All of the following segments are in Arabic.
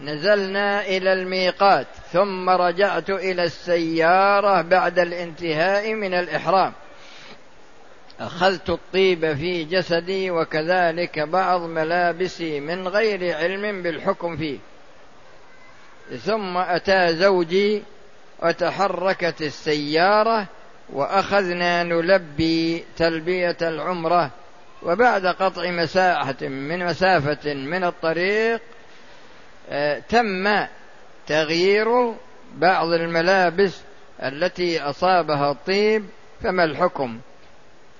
نزلنا إلى الميقات ثم رجعت إلى السيارة بعد الانتهاء من الإحرام. أخذت الطيب في جسدي وكذلك بعض ملابسي من غير علم بالحكم فيه. ثم أتى زوجي وتحركت السيارة وأخذنا نلبي تلبية العمرة. وبعد قطع مساحة من مسافة من الطريق تم تغيير بعض الملابس التي أصابها الطيب فما الحكم؟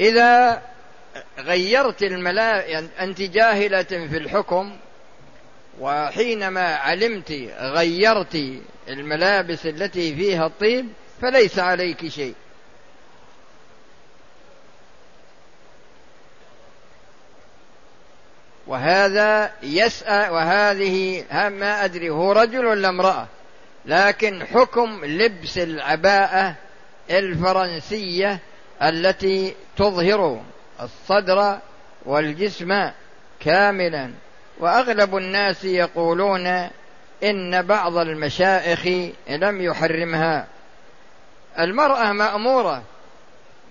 إذا غيرت الملابس يعني أنت جاهلة في الحكم وحينما علمت غيرت الملابس التي فيها الطيب فليس عليك شيء. وهذا يسأل وهذه ما أدري هو رجل ولا امرأة؟ لكن حكم لبس العباءة الفرنسية التي تظهر الصدر والجسم كاملا. وأغلب الناس يقولون إن بعض المشائخ لم يحرمها. المرأة مأمورة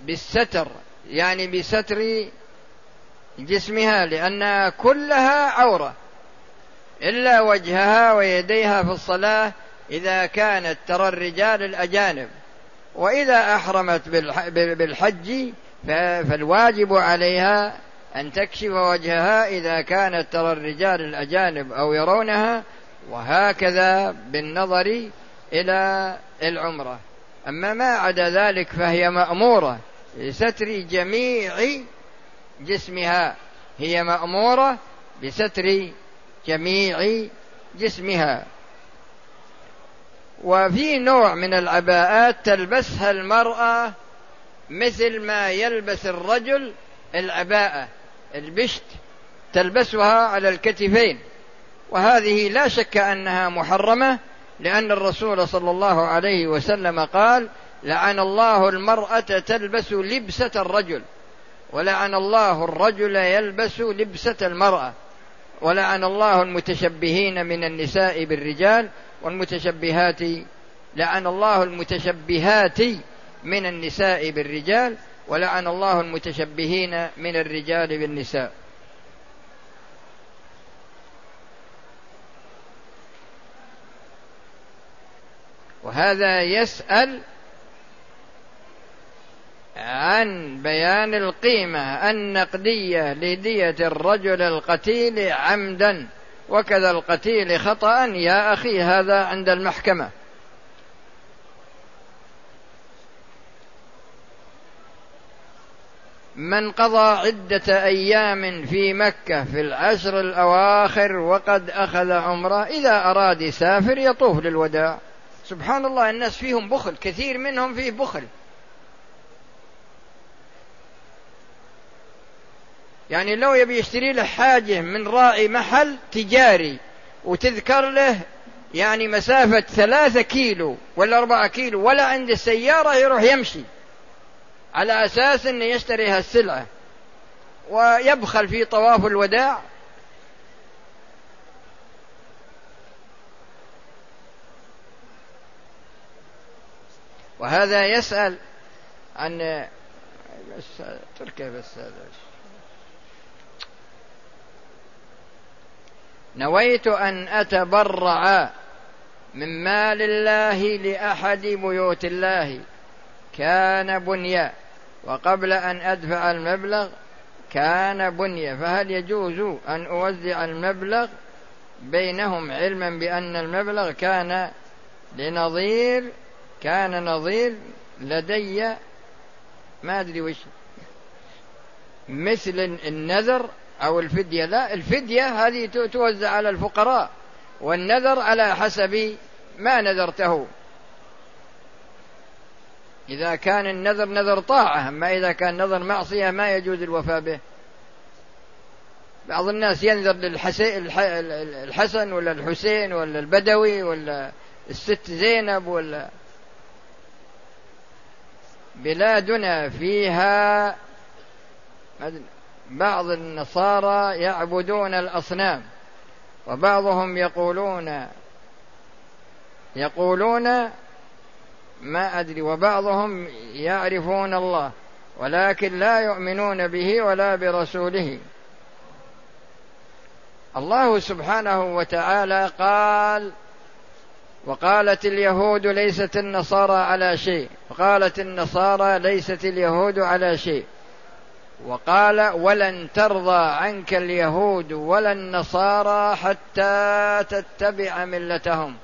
بالستر يعني بستر جسمها لانها كلها عورة إلا وجهها ويديها في الصلاة إذا كانت ترى الرجال الأجانب. وإذا أحرمت بالحج فالواجب عليها أن تكشف وجهها إذا كانت ترى الرجال الأجانب أو يرونها وهكذا بالنظر إلى العمرة. أما ما عدا ذلك فهي مأمورة بستر جميع جسمها هي مأمورة بستر جميع جسمها. وفي نوع من العباءات تلبسها المرأة مثل ما يلبس الرجل العباءة البشت تلبسها على الكتفين. وهذه لا شك أنها محرمة لأن الرسول صلى الله عليه وسلم قال لعن الله المرأة تلبس لبسة الرجل. ولعن الله الرجل يلبس لبسة المرأة. ولعن الله المتشبهين من النساء بالرجال والمتشبهات لعن الله المتشبهات من النساء بالرجال ولعن الله المتشبهين من الرجال بالنساء. وهذا يسأل عن بيان القيمة النقدية لدية الرجل القتيل عمدا وكذا القتيل خطأ يا أخي هذا عند المحكمة. من قضى عدة أيام في مكة في العشر الأواخر وقد أخذ عمرة إذا أراد يسافر يطوف للوداع. سبحان الله الناس فيهم بخل كثير منهم فيه بخل. يعني لو يبي يشتري له حاجة من راعي محل تجاري وتذكر له يعني مسافة ثلاثة كيلو ولا أربعة كيلو ولا عند السيارة يروح يمشي على أساس أنه يشتري هالسلعة ويبخل في طواف الوداع. وهذا يسأل عن بس تركه بس نويت أن أتبرع من مال الله لأحد بيوت الله. كان بنيا. وقبل أن أدفع المبلغ كان بنية فهل يجوز أن أوزع المبلغ بينهم علما بأن المبلغ كان لنظير؟ كان نظير لدي. ما أدري وش. مثل النذر أو الفدية. لا الفدية هذه توزع على الفقراء والنذر على حسب ما نذرته. إذا كان النذر نذر طاعة أما إذا كان نذر معصية ما يجوز الوفاء به. بعض الناس ينذر للحسن ولا الحسين ولا البدوي ولا الست زينب ولا بلادنا فيها بعض النصارى يعبدون الأصنام وبعضهم يقولون يقولون ما أدري وبعضهم يعرفون الله ولكن لا يؤمنون به ولا برسوله. الله سبحانه وتعالى قال وقالت اليهود ليست النصارى على شيء وقالت النصارى ليست اليهود على شيء. وقال ولن ترضى عنك اليهود ولا النصارى حتى تتبع ملتهم.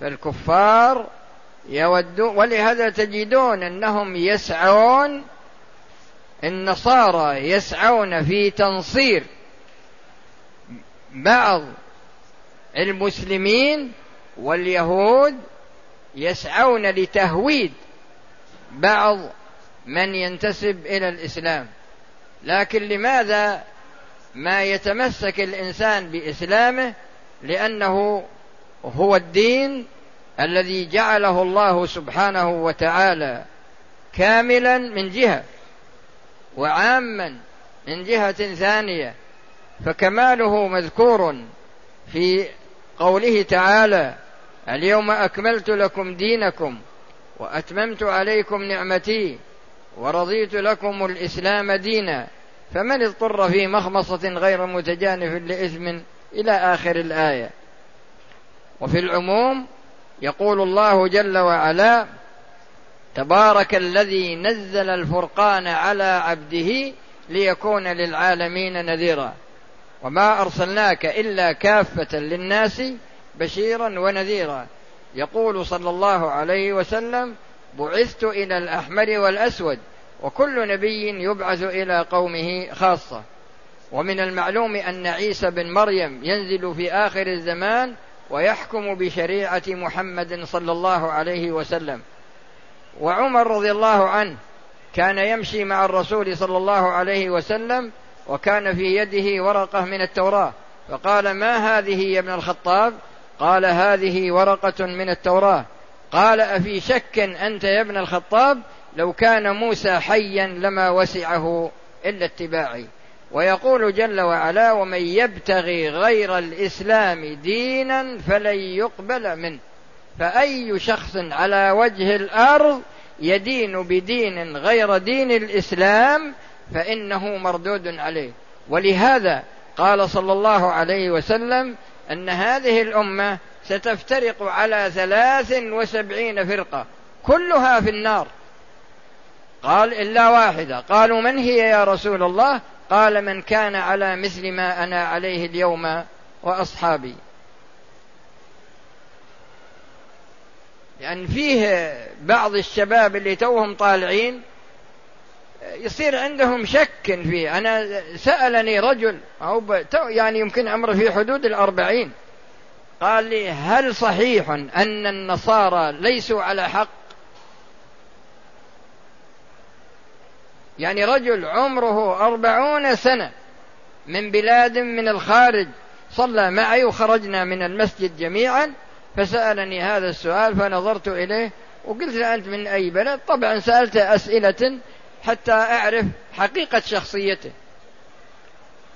فالكفار يودون ولهذا تجدون أنهم يسعون النصارى يسعون في تنصير بعض المسلمين واليهود يسعون لتهويد بعض من ينتسب إلى الإسلام. لكن لماذا ما يتمسك الإنسان بإسلامه؟ لأنه هو الدين الذي جعله الله سبحانه وتعالى كاملا من جهة وعاما من جهة ثانية. فكماله مذكور في قوله تعالى اليوم أكملت لكم دينكم وأتممت عليكم نعمتي ورضيت لكم الإسلام دينا فمن اضطر في مخمصة غير متجانف لإثم إلى آخر الآية. وفي العموم يقول الله جل وعلا تبارك الذي نزل الفرقان على عبده ليكون للعالمين نذيرا. وما أرسلناك إلا كافة للناس بشيرا ونذيرا. يقول صلى الله عليه وسلم بعثت إلى الأحمر والأسود وكل نبي يبعث إلى قومه خاصة. ومن المعلوم أن عيسى بن مريم ينزل في آخر الزمان ويحكم بشريعة محمد صلى الله عليه وسلم. وعمر رضي الله عنه كان يمشي مع الرسول صلى الله عليه وسلم وكان في يده ورقة من التوراة. فقال ما هذه يا ابن الخطاب؟ قال هذه ورقة من التوراة. قال أفي شك أنت يا ابن الخطاب؟ لو كان موسى حيا لما وسعه إلا اتباعي. ويقول جل وعلا ومن يبتغي غير الإسلام دينا فلن يقبل منه. فأي شخص على وجه الأرض يدين بدين غير دين الإسلام فإنه مردود عليه. ولهذا قال صلى الله عليه وسلم أن هذه الأمة ستفترق على ثلاث وسبعين فرقة. كلها في النار. قال إلا واحدة. قالوا من هي يا رسول الله؟ قال من كان على مثل ما أنا عليه اليوم وأصحابي. لأن فيه بعض الشباب اللي توهم طالعين يصير عندهم شك فيه. أنا سألني رجل أو يعني يمكن عمره في حدود الأربعين. قال لي هل صحيح أن النصارى ليسوا على حق؟ يعني رجل عمره أربعون سنة من بلاد من الخارج صلى معي وخرجنا من المسجد جميعا فسألني هذا السؤال فنظرت إليه وقلت له أنت من أي بلد؟ طبعا سألته أسئلة حتى أعرف حقيقة شخصيته.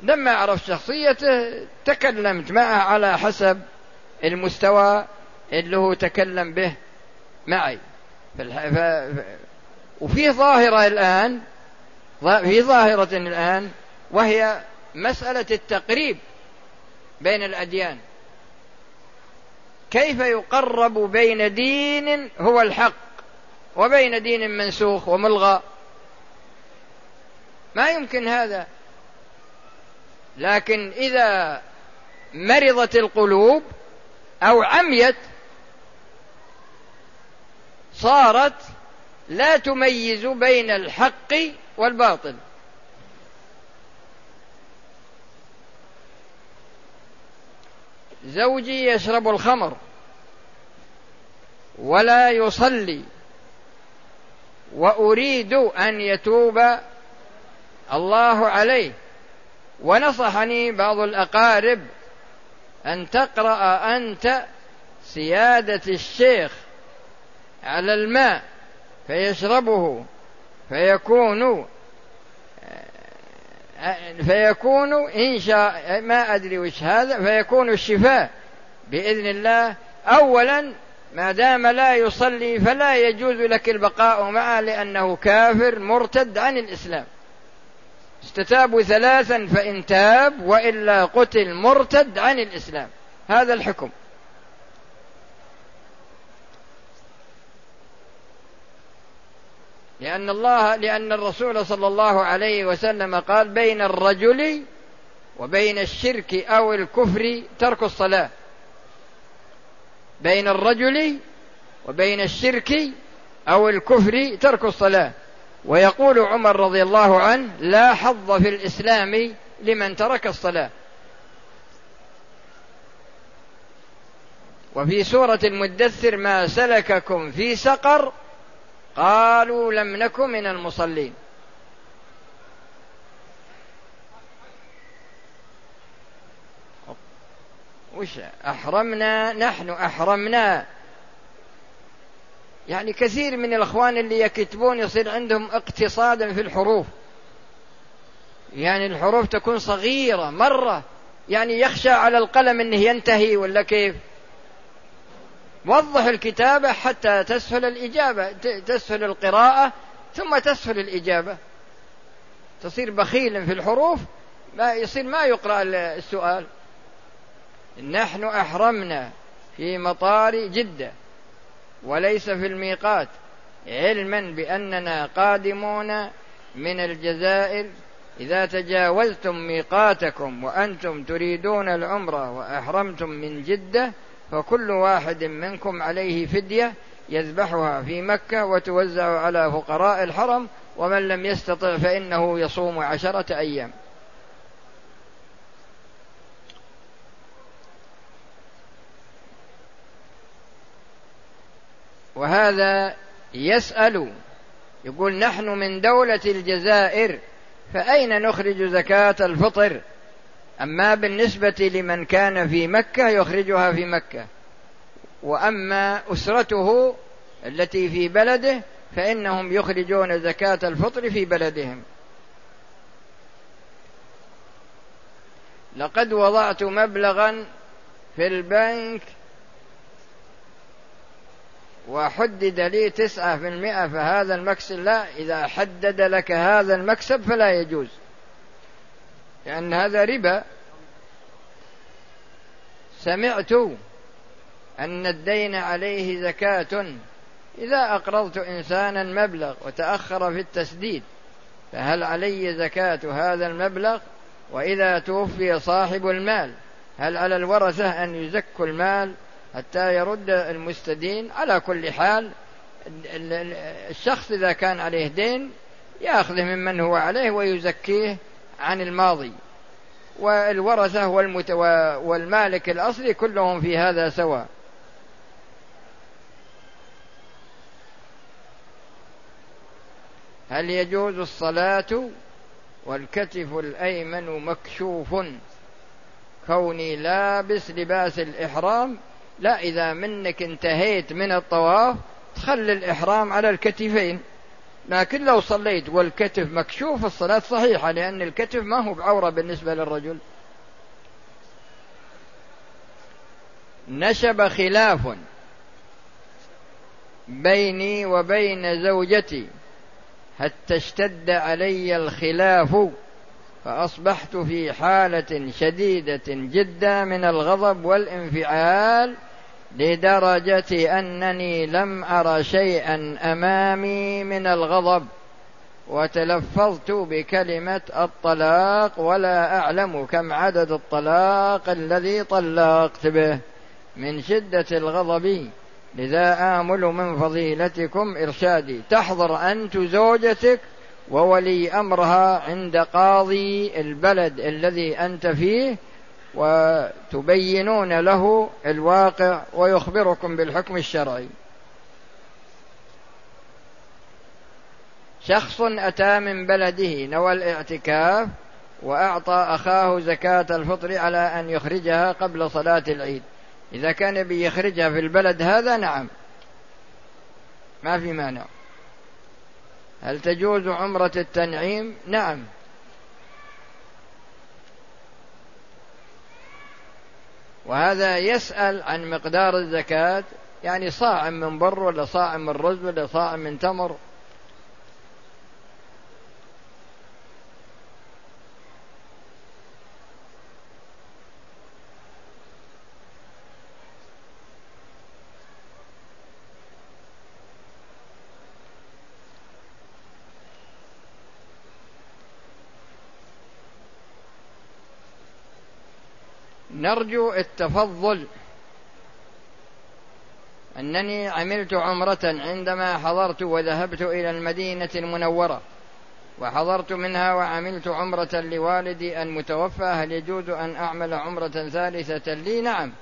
لما عرفت شخصيته تكلمت معه على حسب المستوى اللي هو تكلم به معي. وفي ظاهرة الآن في ظاهرة الآن وهي مسألة التقريب بين الأديان. كيف يقرب بين دين هو الحق وبين دين منسوخ وملغى؟ ما يمكن هذا. لكن إذا مرضت القلوب أو عميت صارت لا تميز بين الحق والباطل. زوجي يشرب الخمر ولا يصلي وأريد أن يتوب الله عليه. ونصحني بعض الأقارب أن تقرأ أنت سيادة الشيخ على الماء فيشربه فيكون فيكون إن شاء ما أدري وش هذا فيكون الشفاء بإذن الله. أولا ما دام لا يصلي فلا يجوز لك البقاء معه لأنه كافر مرتد عن الإسلام. استتابوا ثلاثا فإن تاب وإلا قتل مرتد عن الإسلام. هذا الحكم. لأن الله لأن الرسول صلى الله عليه وسلم قال بين الرجل وبين الشرك أو الكفر ترك الصلاة. بين الرجل وبين الشرك أو الكفر ترك الصلاة. ويقول عمر رضي الله عنه لا حظ في الإسلام لمن ترك الصلاة. وفي سورة المدثر ما سلككم في سقر قالوا لم نكن من المصلين. وش أحرمنا؟ نحن أحرمنا. يعني كثير من الأخوان اللي يكتبون يصير عندهم اقتصادا في الحروف. يعني الحروف تكون صغيرة مرة. يعني يخشى على القلم إنه ينتهي ولا كيف؟ وضح الكتابة حتى تسهل الإجابة تسهل القراءة ثم تسهل الإجابة. تصير بخيلا في الحروف ما يصير ما يقرأ السؤال. نحن أحرمنا في مطار جدة. وليس في الميقات علما بأننا قادمون من الجزائر. إذا تجاوزتم ميقاتكم وأنتم تريدون العمرة وأحرمتم من جدة فكل واحد منكم عليه فدية يذبحها في مكة وتوزع على فقراء الحرم ومن لم يستطع فإنه يصوم عشرة أيام. وهذا يسأل يقول نحن من دولة الجزائر فأين نخرج زكاة الفطر؟ أما بالنسبة لمن كان في مكة يخرجها في مكة. وأما أسرته التي في بلده فإنهم يخرجون زكاة الفطر في بلدهم. لقد وضعت مبلغا في البنك وحدد لي تسعة في المئة فهذا المكسب لا إذا حدد لك هذا المكسب فلا يجوز. لأن هذا ربا. سمعت أن الدين عليه زكاة. إذا أقرضت إنسانا مبلغ وتأخر في التسديد فهل علي زكاة هذا المبلغ؟ وإذا توفي صاحب المال هل على الورثة أن يزكوا المال؟ حتى يرد المستدين على كل حال الشخص إذا كان عليه دين يأخذه ممن هو عليه ويزكيه عن الماضي. والورثة والمت... والمالك الأصلي كلهم في هذا سواء. هل يجوز الصلاة والكتف الأيمن مكشوف؟ كوني لابس لباس الإحرام لا إذا منك انتهيت من الطواف تخلي الإحرام على الكتفين. لكن لو صليت والكتف مكشوف الصلاة صحيحة لأن الكتف ما هو بعورة بالنسبة للرجل. نشب خلاف بيني وبين زوجتي. حتى اشتد علي الخلاف فأصبحت في حالة شديدة جدا من الغضب والانفعال. لدرجة أنني لم أر شيئا أمامي من الغضب وتلفظت بكلمة الطلاق ولا أعلم كم عدد الطلاق الذي طلقت به من شدة الغضب. لذا آمل من فضيلتكم إرشادي تحضر أنت زوجتك وولي أمرها عند قاضي البلد الذي أنت فيه وتبينون له الواقع ويخبركم بالحكم الشرعي. شخص أتى من بلده نوى الاعتكاف وأعطى أخاه زكاة الفطر على أن يخرجها قبل صلاة العيد. إذا كان بيخرجها في البلد هذا نعم. ما في مانع. هل تجوز عمرة التنعيم؟ نعم. وهذا يسأل عن مقدار الزكاة يعني صاع من بر ولا صاع من رز ولا صاع من تمر. نرجو التفضل. أنني عملت عمرة عندما حضرت وذهبت إلى المدينة المنورة وحضرت منها وعملت عمرة لوالدي المتوفى هل يجوز أن أعمل عمرة ثالثة لي؟ نعم.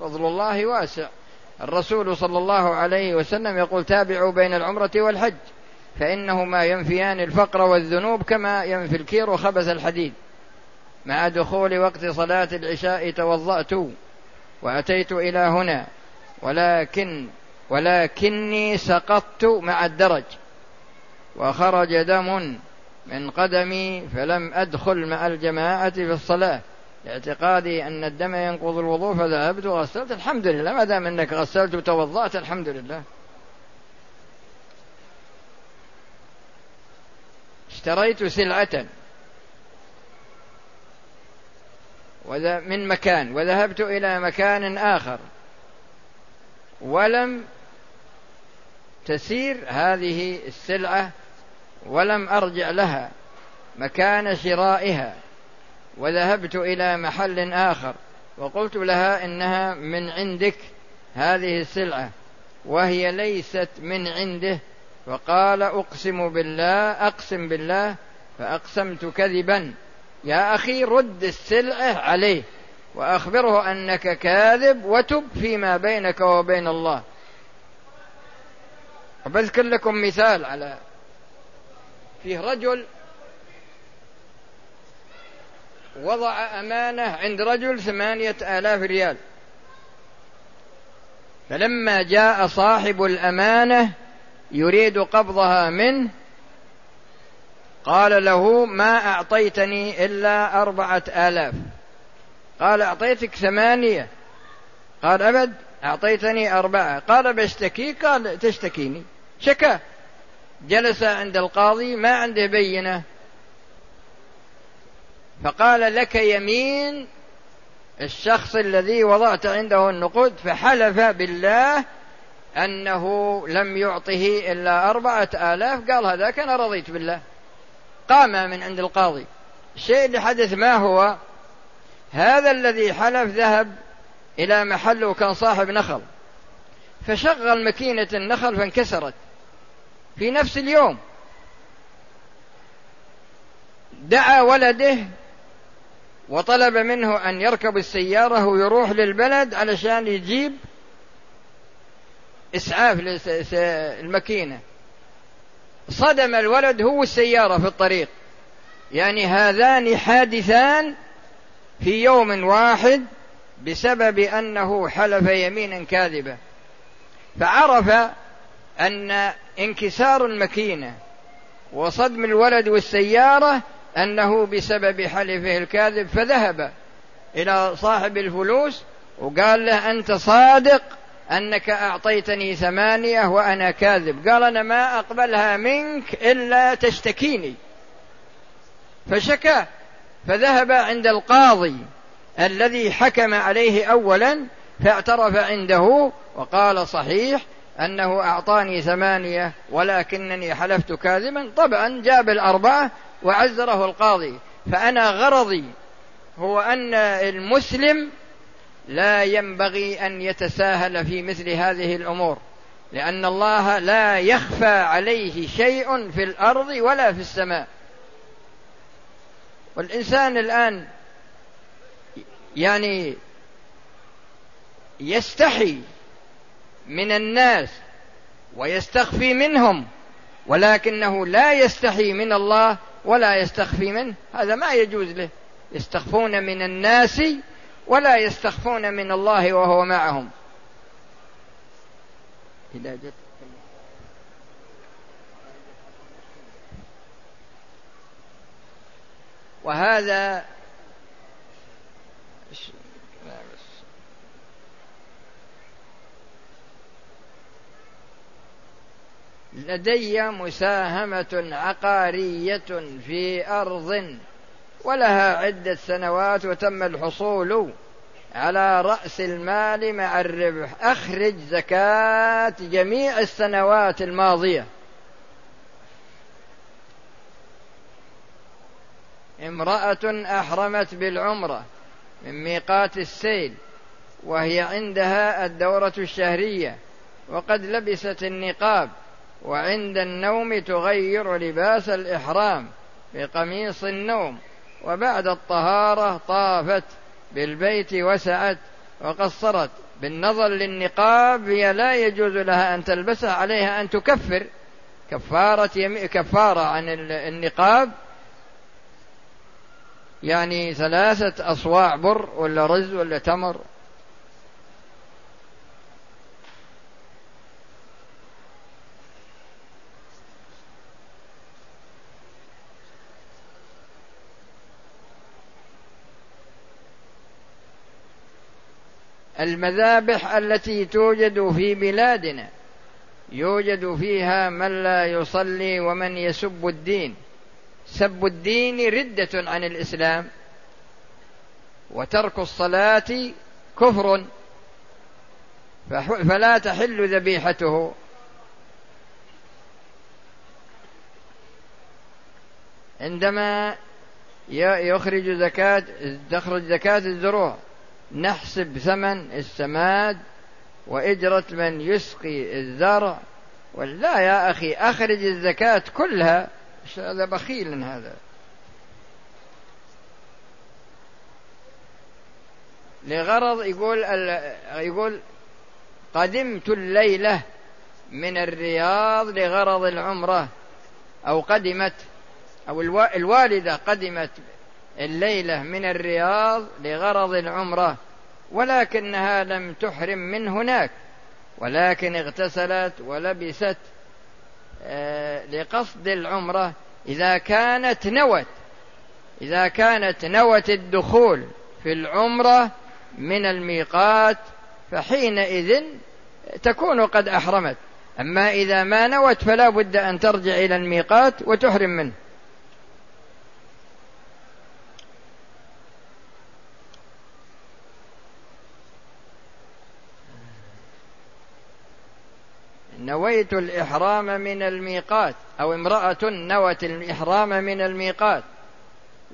فضل الله واسع. الرسول صلى الله عليه وسلم يقول تابعوا بين العمرة والحج فإنهما ينفيان الفقر والذنوب كما ينفي الكير وخبث الحديد. مع دخول وقت صلاة العشاء توضأت وأتيت إلى هنا ولكن ولكني سقطت مع الدرج وخرج دم من قدمي فلم أدخل مع الجماعة في الصلاة. لاعتقادي أن الدم ينقض الوضوء فذهبت وغسلت. الحمد لله ما دام أنك غسلت وتوضأت الحمد لله. اشتريت سلعة. من مكان وذهبت إلى مكان آخر. ولم تسير هذه السلعة ولم أرجع لها مكان شرائها. وذهبت إلى محل آخر وقلت لها إنها من عندك هذه السلعة وهي ليست من عنده. فقال أقسم بالله أقسم بالله فأقسمت كذبا. يا أخي رد السلعة عليه وأخبره أنك كاذب وتب فيما بينك وبين الله. وبذكر لكم مثال على فيه رجل وضع أمانة عند رجل ثمانية آلاف ريال. فلما جاء صاحب الأمانة يريد قبضها منه قال له ما أعطيتني إلا أربعة آلاف. قال أعطيتك ثمانية. قال أبد أعطيتني أربعة. قال بشتكي؟ قال تشتكيني. شكا. جلس عند القاضي ما عنده بينة. فقال لك يمين الشخص الذي وضعت عنده النقود فحلف بالله أنه لم يعطه إلا أربعة آلاف. قال هذاك أنا رضيت بالله. قام من عند القاضي. الشيء اللي حدث ما هو؟ هذا الذي حلف ذهب إلى محل وكان صاحب نخل. فشغل مكينة النخل فانكسرت. في نفس اليوم. دعا ولده وطلب منه أن يركب السيارة ويروح للبلد علشان يجيب إسعاف الماكينة صدم الولد هو السيارة في الطريق. يعني هذان حادثان في يوم واحد بسبب أنه حلف يمينا كاذبة فعرف أن انكسار المكينة وصدم الولد والسيارة أنه بسبب حلفه الكاذب فذهب إلى صاحب الفلوس وقال له أنت صادق أنك أعطيتني ثمانية وأنا كاذب. قال أنا ما أقبلها منك إلا تشتكيني. فشكى. فذهب عند القاضي الذي حكم عليه أولا فاعترف عنده وقال صحيح أنه أعطاني ثمانية ولكنني حلفت كاذبا. طبعا جاب الأربعة وعزره القاضي. فأنا غرضي هو أن المسلم لا ينبغي أن يتساهل في مثل هذه الأمور لأن الله لا يخفى عليه شيء في الأرض ولا في السماء. والإنسان الآن يعني يستحي من الناس ويستخفي منهم ولكنه لا يستحي من الله ولا يستخفي منه. هذا ما يجوز له. يستخفون من الناس ولا يستخفون من الله وهو معهم. إذا وهذا لدي مساهمة عقارية في أرض ولها عدة سنوات وتم الحصول على رأس المال مع الربح. أخرج زكاة جميع السنوات الماضية. امرأة أحرمت بالعمرة من ميقات السيل وهي عندها الدورة الشهرية وقد لبست النقاب وعند النوم تغير لباس الإحرام بقميص النوم وبعد الطهارة طافت بالبيت وسعت وقصرت. بالنظر للنقاب هي لا يجوز لها أن تلبسه عليها أن تكفر. كفارة يمي كفارة عن النقاب. يعني ثلاثة أصواع بر ولا رز ولا تمر. المذابح التي توجد في بلادنا يوجد فيها من لا يصلي ومن يسب الدين. سب الدين ردة عن الإسلام وترك الصلاة كفر. فلا تحل ذبيحته. عندما يخرج زكاة تخرج زكاة الزروع نحسب ثمن السماد وإجرة من يسقي الزرع ولا يا أخي أخرج الزكاة كلها. هذا بخيل هذا؟ لغرض يقول يقول قدمت الليلة من الرياض لغرض العمرة أو قدمت أو الوالدة قدمت الليلة من الرياض لغرض العمرة ولكنها لم تحرم من هناك ولكن اغتسلت ولبست آه، لقصد العمرة إذا كانت نوت إذا كانت نوت الدخول في العمرة من الميقات فحينئذ تكون قد أحرمت. أما إذا ما نوت فلا بد أن ترجع إلى الميقات وتحرم منه. نويت الإحرام من الميقات أو امرأة نوت الإحرام من الميقات.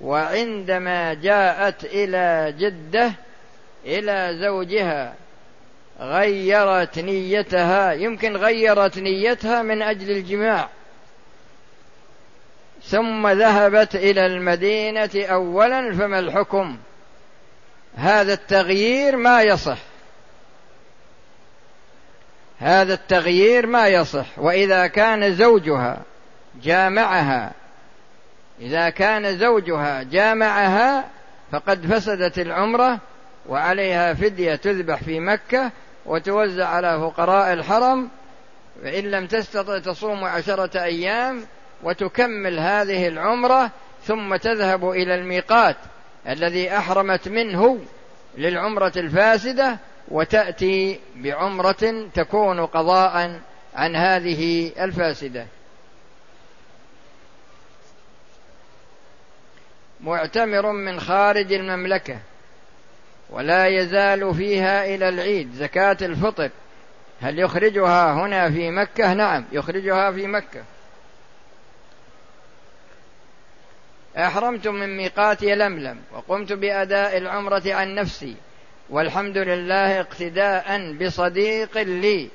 وعندما جاءت إلى جدة إلى زوجها غيرت نيتها يمكن غيرت نيتها من أجل الجماع. ثم ذهبت إلى المدينة أولا فما الحكم؟ هذا التغيير ما يصح. هذا التغيير ما يصح. وإذا كان زوجها جامعها إذا كان زوجها جامعها فقد فسدت العمرة وعليها فدية تذبح في مكة وتوزع على فقراء الحرم. فان لم تستطع تصوم عشرة أيام وتكمل هذه العمرة ثم تذهب إلى الميقات الذي أحرمت منه للعمرة الفاسدة وتأتي بعمرة تكون قضاء عن هذه الفاسدة. معتمر من خارج المملكة ولا يزال فيها إلى العيد زكاة الفطر. هل يخرجها هنا في مكة؟ نعم يخرجها في مكة. أحرمت من ميقات يلملم وقمت بأداء العمرة عن نفسي. والحمد لله اقتداء بصديق لي.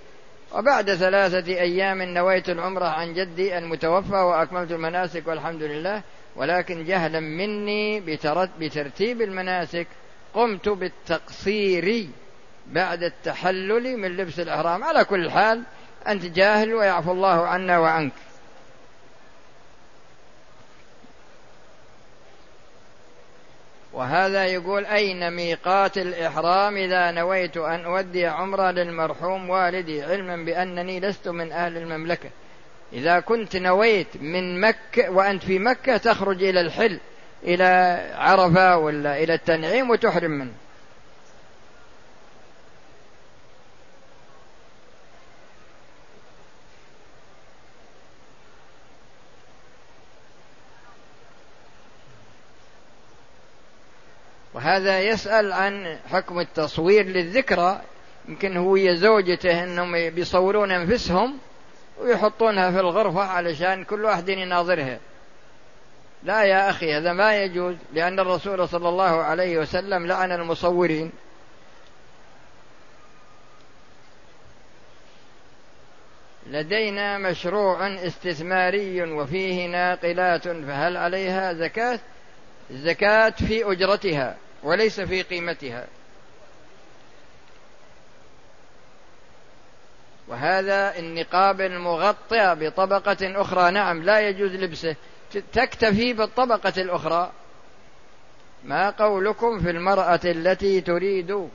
وبعد ثلاثة أيام نويت العمرة عن جدي المتوفى وأكملت المناسك والحمد لله ولكن جهلا مني بترتيب المناسك. قمت بالتقصير بعد التحلل من لبس الإحرام. على كل حال أنت جاهل ويعفو الله عنا وعنك. وهذا يقول أين ميقات الإحرام إذا نويت أن أودي عمرة للمرحوم والدي علما بأنني لست من أهل المملكة. إذا كنت نويت من مكة وأنت في مكة تخرج إلى الحل إلى عرفة ولا إلى التنعيم وتحرم منه. وهذا يسأل عن حكم التصوير للذكرى. يمكن هو زوجته إنهم بيصورون أنفسهم ويحطونها في الغرفة علشان كل واحد يناظرها. لا يا أخي هذا ما يجوز لأن الرسول صلى الله عليه وسلم لعن المصورين. لدينا مشروع استثماري وفيه ناقلات فهل عليها زكاة؟ الزكاة في أجرتها. وليس في قيمتها. وهذا النقاب المغطى بطبقة أخرى نعم لا يجوز لبسه. تكتفي بالطبقة الأخرى. ما قولكم في المرأة التي تريد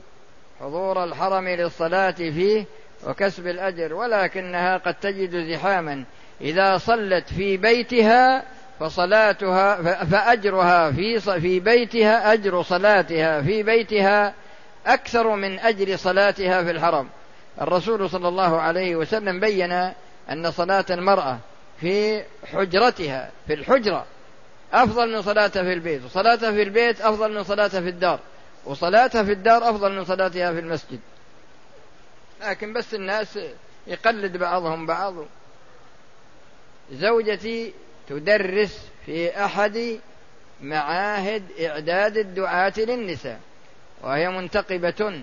حضور الحرم للصلاة فيه وكسب الأجر ولكنها قد تجد زحاما. إذا صلت في بيتها فصلاتها فأجرها في في بيتها أجر صلاتها في بيتها أكثر من أجر صلاتها في الحرم. الرسول صلى الله عليه وسلم بين أن صلاة المرأة في حجرتها في الحجرة أفضل من صلاتها في البيت وصلاتها في البيت أفضل من صلاتها في الدار وصلاتها في الدار أفضل من صلاتها في المسجد. لكن بس الناس يقلد بعضهم بعض. زوجتي تدرس في أحد معاهد إعداد الدعاة للنساء وهي منتقبة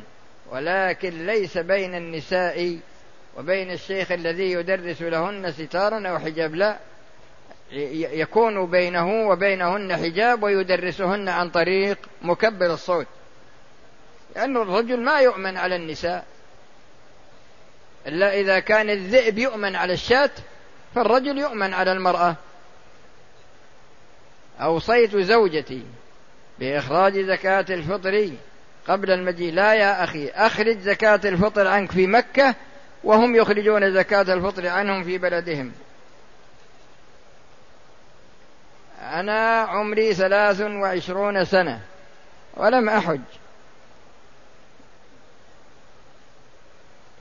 ولكن ليس بين النساء وبين الشيخ الذي يدرس لهن ستارا أو حجاب لا يكون بينه وبينهن حجاب ويدرسهن عن طريق مكبر الصوت لأن الرجل ما يؤمن على النساء. إلا إذا كان الذئب يؤمن على الشاة فالرجل يؤمن على المرأة. أوصيت زوجتي بإخراج زكاة الفطر قبل المجيء. لا يا أخي أخرج زكاة الفطر عنك في مكة وهم يخرجون زكاة الفطر عنهم في بلدهم. أنا عمري ثلاث وعشرون سنة ولم أحج.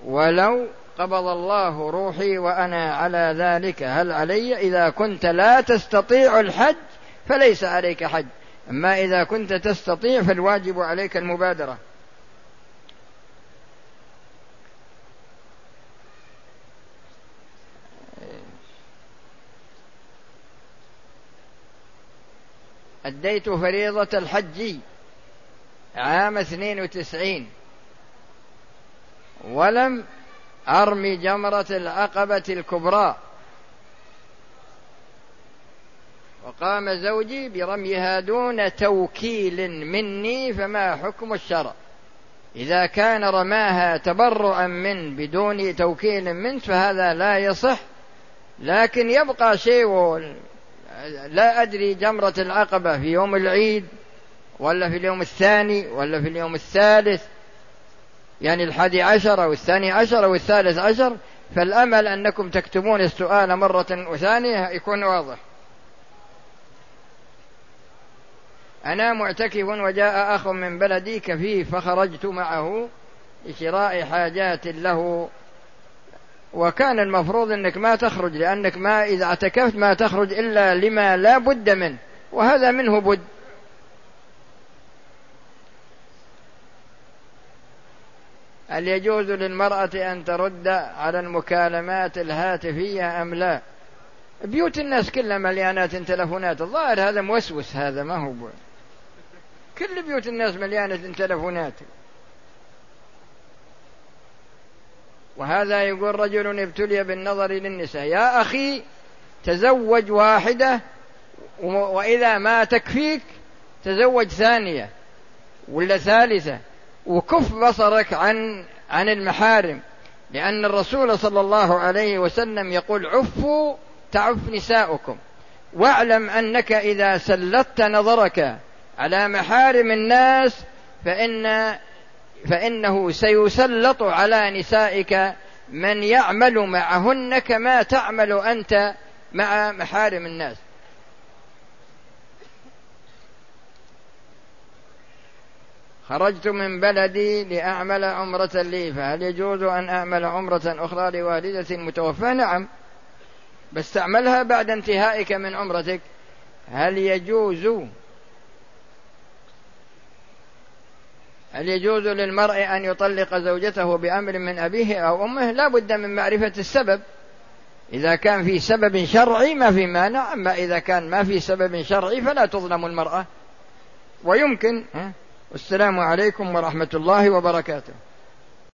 ولو قبض الله روحي وأنا على ذلك هل علي؟ إذا كنت لا تستطيع الحج فليس عليك حج. أما إذا كنت تستطيع فالواجب عليك المبادرة. أديت فريضة الحج عام اثنين وتسعين. ولم أرمي جمرة العقبة الكبرى. وقام زوجي برميها دون توكيل مني فما حكم الشرع؟ إذا كان رماها تبرعا من بدون توكيل منه فهذا لا يصح. لكن يبقى شيء لا أدري جمرة العقبة في يوم العيد ولا في اليوم الثاني ولا في اليوم الثالث. يعني الحادي عشر أو الثاني عشر أو الثالث عشر فالأمل أنكم تكتبون السؤال مرة وثانية يكون واضح. أنا معتكف وجاء أخ من بلدي كفيف فخرجت معه لشراء حاجات له. وكان المفروض أنك ما تخرج لأنك ما إذا اعتكفت ما تخرج إلا لما لا بد منه وهذا منه بد. هل يجوز للمرأة أن ترد على المكالمات الهاتفية أم لا؟ بيوت الناس كلها مليانات تلفونات. الظاهر هذا موسوس هذا ما هو كل بيوت الناس مليانة تلفونات. وهذا يقول رجل ابتلي بالنظر للنساء يا أخي تزوج واحدة وإذا ما تكفيك تزوج ثانية ولا ثالثة وكف بصرك عن عن المحارم لأن الرسول صلى الله عليه وسلم يقول عفوا تعف نساؤكم واعلم أنك إذا سلطت نظرك على محارم الناس فإن فإنه سيسلط على نسائك من يعمل معهن كما تعمل أنت مع محارم الناس. خرجت من بلدي لأعمل عمرة لي فهل يجوز أن أعمل عمرة أخرى لوالدة متوفاة؟ نعم. بس تعملها بعد انتهائك من عمرتك. هل يجوز هل يجوز للمرء أن يطلق زوجته بأمر من أبيه أو أمه؟ لا بد من معرفة السبب. إذا كان في سبب شرعي ما في مانع أما إذا كان ما في سبب شرعي فلا تظلم المرأة. ويمكن السلام عليكم ورحمة الله وبركاته.